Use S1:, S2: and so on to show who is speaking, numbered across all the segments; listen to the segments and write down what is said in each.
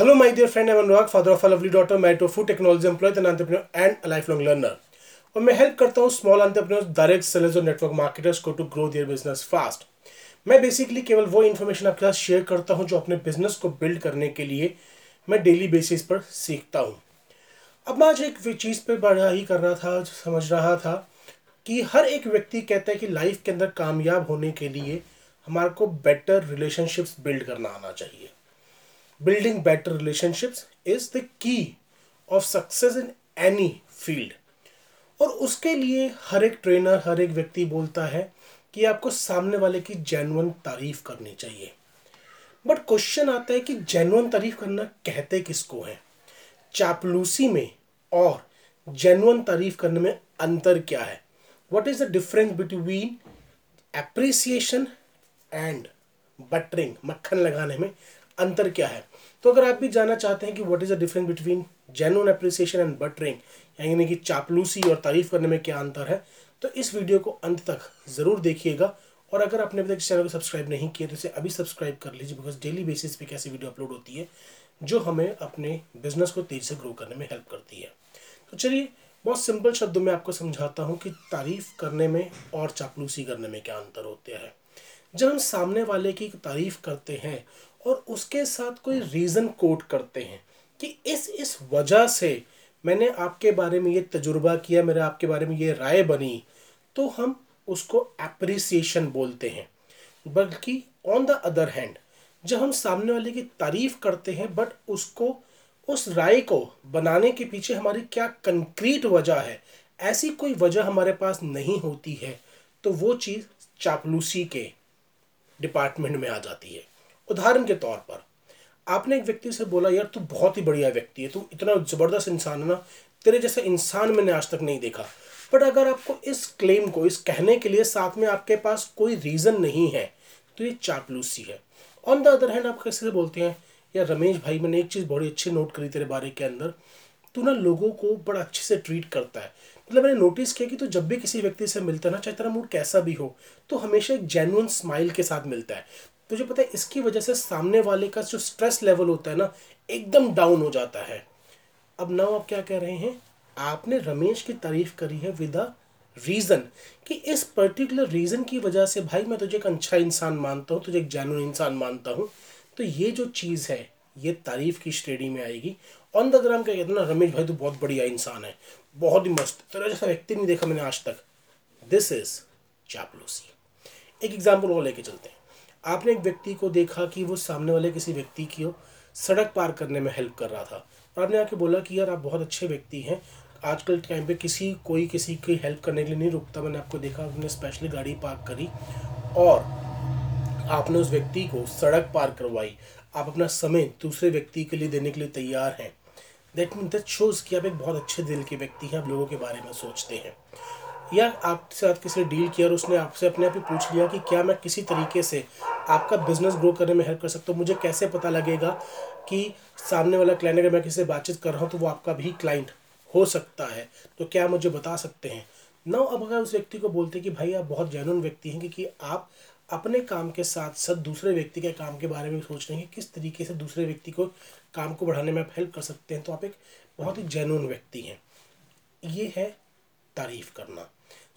S1: Hello, my dear friend. I'm Anurag, father of a lovely daughter, married to a food technology employee, an entrepreneur, and a lifelong learner. और मैं help करता हूँ small entrepreneurs direct sellers और network marketers को to grow their business fast मैं basically केवल वो information आपके साथ शेयर करता हूँ जो अपने बिज़नेस को बिल्ड करने के लिए मैं डेली बेसिस पर सीखता हूँ अब मैं आज एक चीज़ पर बड़ा ही कर रहा था समझ रहा था कि हर एक व्यक्ति कहता है कि लाइफ के अंदर कामयाब होने के लिए हमारे को बेटर रिलेशनशिप्स बिल्ड करना आना चाहिए building better relationships is the key of success in any field और उसके लिए हर एक ट्रेनर हर एक व्यक्ति बोलता है कि आपको सामने वाले की जेनुअन तारीफ़ करनी चाहिए। बट क्वेश्चन आता है कि जेनुअन तारीफ़ करना कहते किसको है? चापलूसी में और जेनुअन तारीफ़ करने में अंतर क्या है? What is the difference between appreciation and buttering मक्खन लगाने में अंतर क्या है? तो अगर आप भी जानना चाहते हैं कि what is the difference between genuine appreciation and buttering यानी कि चापलूसी और तारीफ़ करने में क्या अंतर है तो इस वीडियो को अंत तक ज़रूर देखिएगा। और अगर आपने अभी तक चैनल को सब्सक्राइब नहीं किया तो इसे अभी सब्सक्राइब कर लीजिए बिकॉज़ डेली बेसिस पे कैसी वीडियो अपलोड होती है, जो हमें अपने बिज़नेस को तेज़ी से ग्रो करने में हेल्प करती है। तो चलिए, बहुत सिंपल शब्दों में आपको समझाता हूँ कि तारीफ़ करने में और चापलूसी करने में क्या अंतर होते हैं। जब हम सामने वाले की तारीफ़ करते हैं और उसके साथ कोई रीज़न कोट करते हैं कि इस इस वजह से मैंने आपके बारे में ये तजुर्बा किया, मेरे आपके बारे में ये राय बनी तो हम उसको अप्रिसिएशन बोलते हैं। बल्कि ऑन द अदर हैंड जब हम सामने वाले की तारीफ़ करते हैं बट उसको, उस राय को बनाने के पीछे हमारी क्या कंक्रीट वजह है, ऐसी कोई वजह हमारे पास नहीं होती है तो वो चीज़ चापलूसी के डिपार्टमेंट में आ जाती है। उदाहरण के तौर पर, आपने एक व्यक्ति से बोला, यार, तू बहुत ही बढ़िया व्यक्ति है, तू इतना ज़बरदस्त इंसान है ना, तेरे जैसा इंसान मैंने आज तक नहीं देखा। बट अगर आपको इस क्लेम को, इस कहने के लिए साथ में आपके पास कोई रीज़न नहीं है तो ये चापलूसी है। ऑन द अदर हैंड आप कैसे बोलते हैं, यार, रमेश भाई, मैंने एक चीज़ बड़ी अच्छी नोट करी तेरे बारे के अंदर, तू ना लोगों को बड़ा अच्छे से ट्रीट करता है। मतलब मैंने नोटिस किया कि तो जब भी किसी व्यक्ति से मिलता है ना, चाहे तेरा मूड कैसा भी हो तो हमेशा एक जेनुअन स्माइल के साथ मिलता है। तुझे पता है, इसकी वजह से सामने वाले का जो स्ट्रेस लेवल होता है ना, एकदम डाउन हो जाता है। अब नाउ आप क्या कह रहे हैं? आपने रमेश की तारीफ़ करी है विद अ रीज़न कि इस पर्टिकुलर रीज़न की वजह से, भाई मैं तुझे एक अच्छा इंसान मानता हूँ, तुझे एक जेनुअन इंसान मानता हूँ। तो ये जो चीज़ है, ये तारीफ़ की श्रेणी में आएगी। ऑन द ग्राम क्या कहते हैं ना, रमेश भाई तो बहुत बढ़िया इंसान है, बहुत ही मस्त तेरा जैसा व्यक्ति नहीं देखा मैंने आज तक। दिस इज़ चापलूसी। एक एग्ज़ाम्पल और लेके चलते हैं। आपने एक व्यक्ति को देखा कि वो सामने वाले किसी व्यक्ति की सड़क पार करने में हेल्प कर रहा था। और आपने आके बोला कि यार आप बहुत अच्छे व्यक्ति हैं। आजकल टाइम पे किसी, कोई किसी की हेल्प करने के लिए नहीं रुकता, मैंने आपको देखा, आपने स्पेशली गाड़ी पार्क करी और आपने उस व्यक्ति को सड़क पार करवाई। आप अपना समय दूसरे व्यक्ति के लिए देने के लिए तैयार हैं। दैट मीन दैट शोज़ कि आप एक बहुत अच्छे दिल के व्यक्ति हैं, आप लोगों के बारे में सोचते हैं। या आपके साथ किसी ने डील किया और उसने आपसे अपने आप ही पूछ लिया कि क्या मैं किसी तरीके से आपका बिज़नेस ग्रो करने में हेल्प कर सकता हूँ? मुझे कैसे पता लगेगा कि सामने वाला क्लाइंट अगर मैं किसी से बातचीत कर रहा हूँ तो वो आपका भी क्लाइंट हो सकता है? तो क्या मुझे बता सकते हैं? नौ अब अगर उस व्यक्ति को बोलते हैं कि भाई, आप बहुत जेनुअन व्यक्ति हैं, क्योंकि आप अपने काम के साथ साथ दूसरे व्यक्ति के काम के बारे में सोच रहे हैं किस तरीके से दूसरे व्यक्ति को काम को बढ़ाने में आप हेल्प कर सकते हैं तो आप एक बहुत ही जेनुअन व्यक्ति हैं। ये है तारीफ़ करना।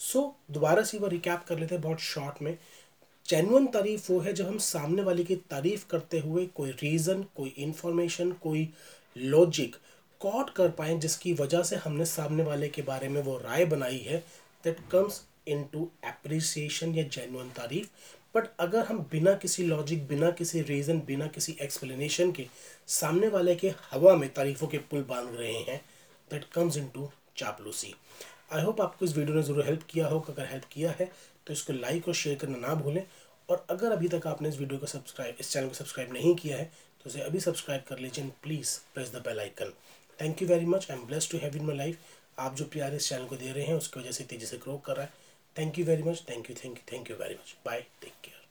S1: सो so, दोबारा से वो रिकैप कर लेते हैं बहुत शॉर्ट में। जेनुअन तारीफ़ वो है जब हम सामने वाले की तारीफ़ करते हुए कोई रीज़न कोई इन्फॉर्मेशन कोई लॉजिक कॉट कर पाएँ जिसकी वजह से हमने सामने वाले के बारे में वो राय बनाई है that comes in to appreciation या जेनुअन तारीफ़। बट अगर हम बिना किसी लॉजिक बिना किसी रीज़न बिना किसी एक्सप्लेनेशन के सामने वाले के हवा में तारीफ़ों के पुल बाँध रहे हैं दैट कम्स इन टू चापलूसी। आई होप आपको इस वीडियो ने ज़रूर हेल्प किया हो, अगर हेल्प किया है तो इसको लाइक और शेयर करना ना भूलें। और अगर अभी तक आपने इस वीडियो को सब्सक्राइब इस चैनल को सब्सक्राइब नहीं किया है तो उसे अभी सब्सक्राइब कर लीजिए and please press the bell icon thank you very much I am bless to have in my life आप जो प्यार इस चैनल को दे रहे हैं, उसकी वजह से तेज़ी से ग्रो कर रहा है। Thank you very much thank you thank you thank you very much bye take care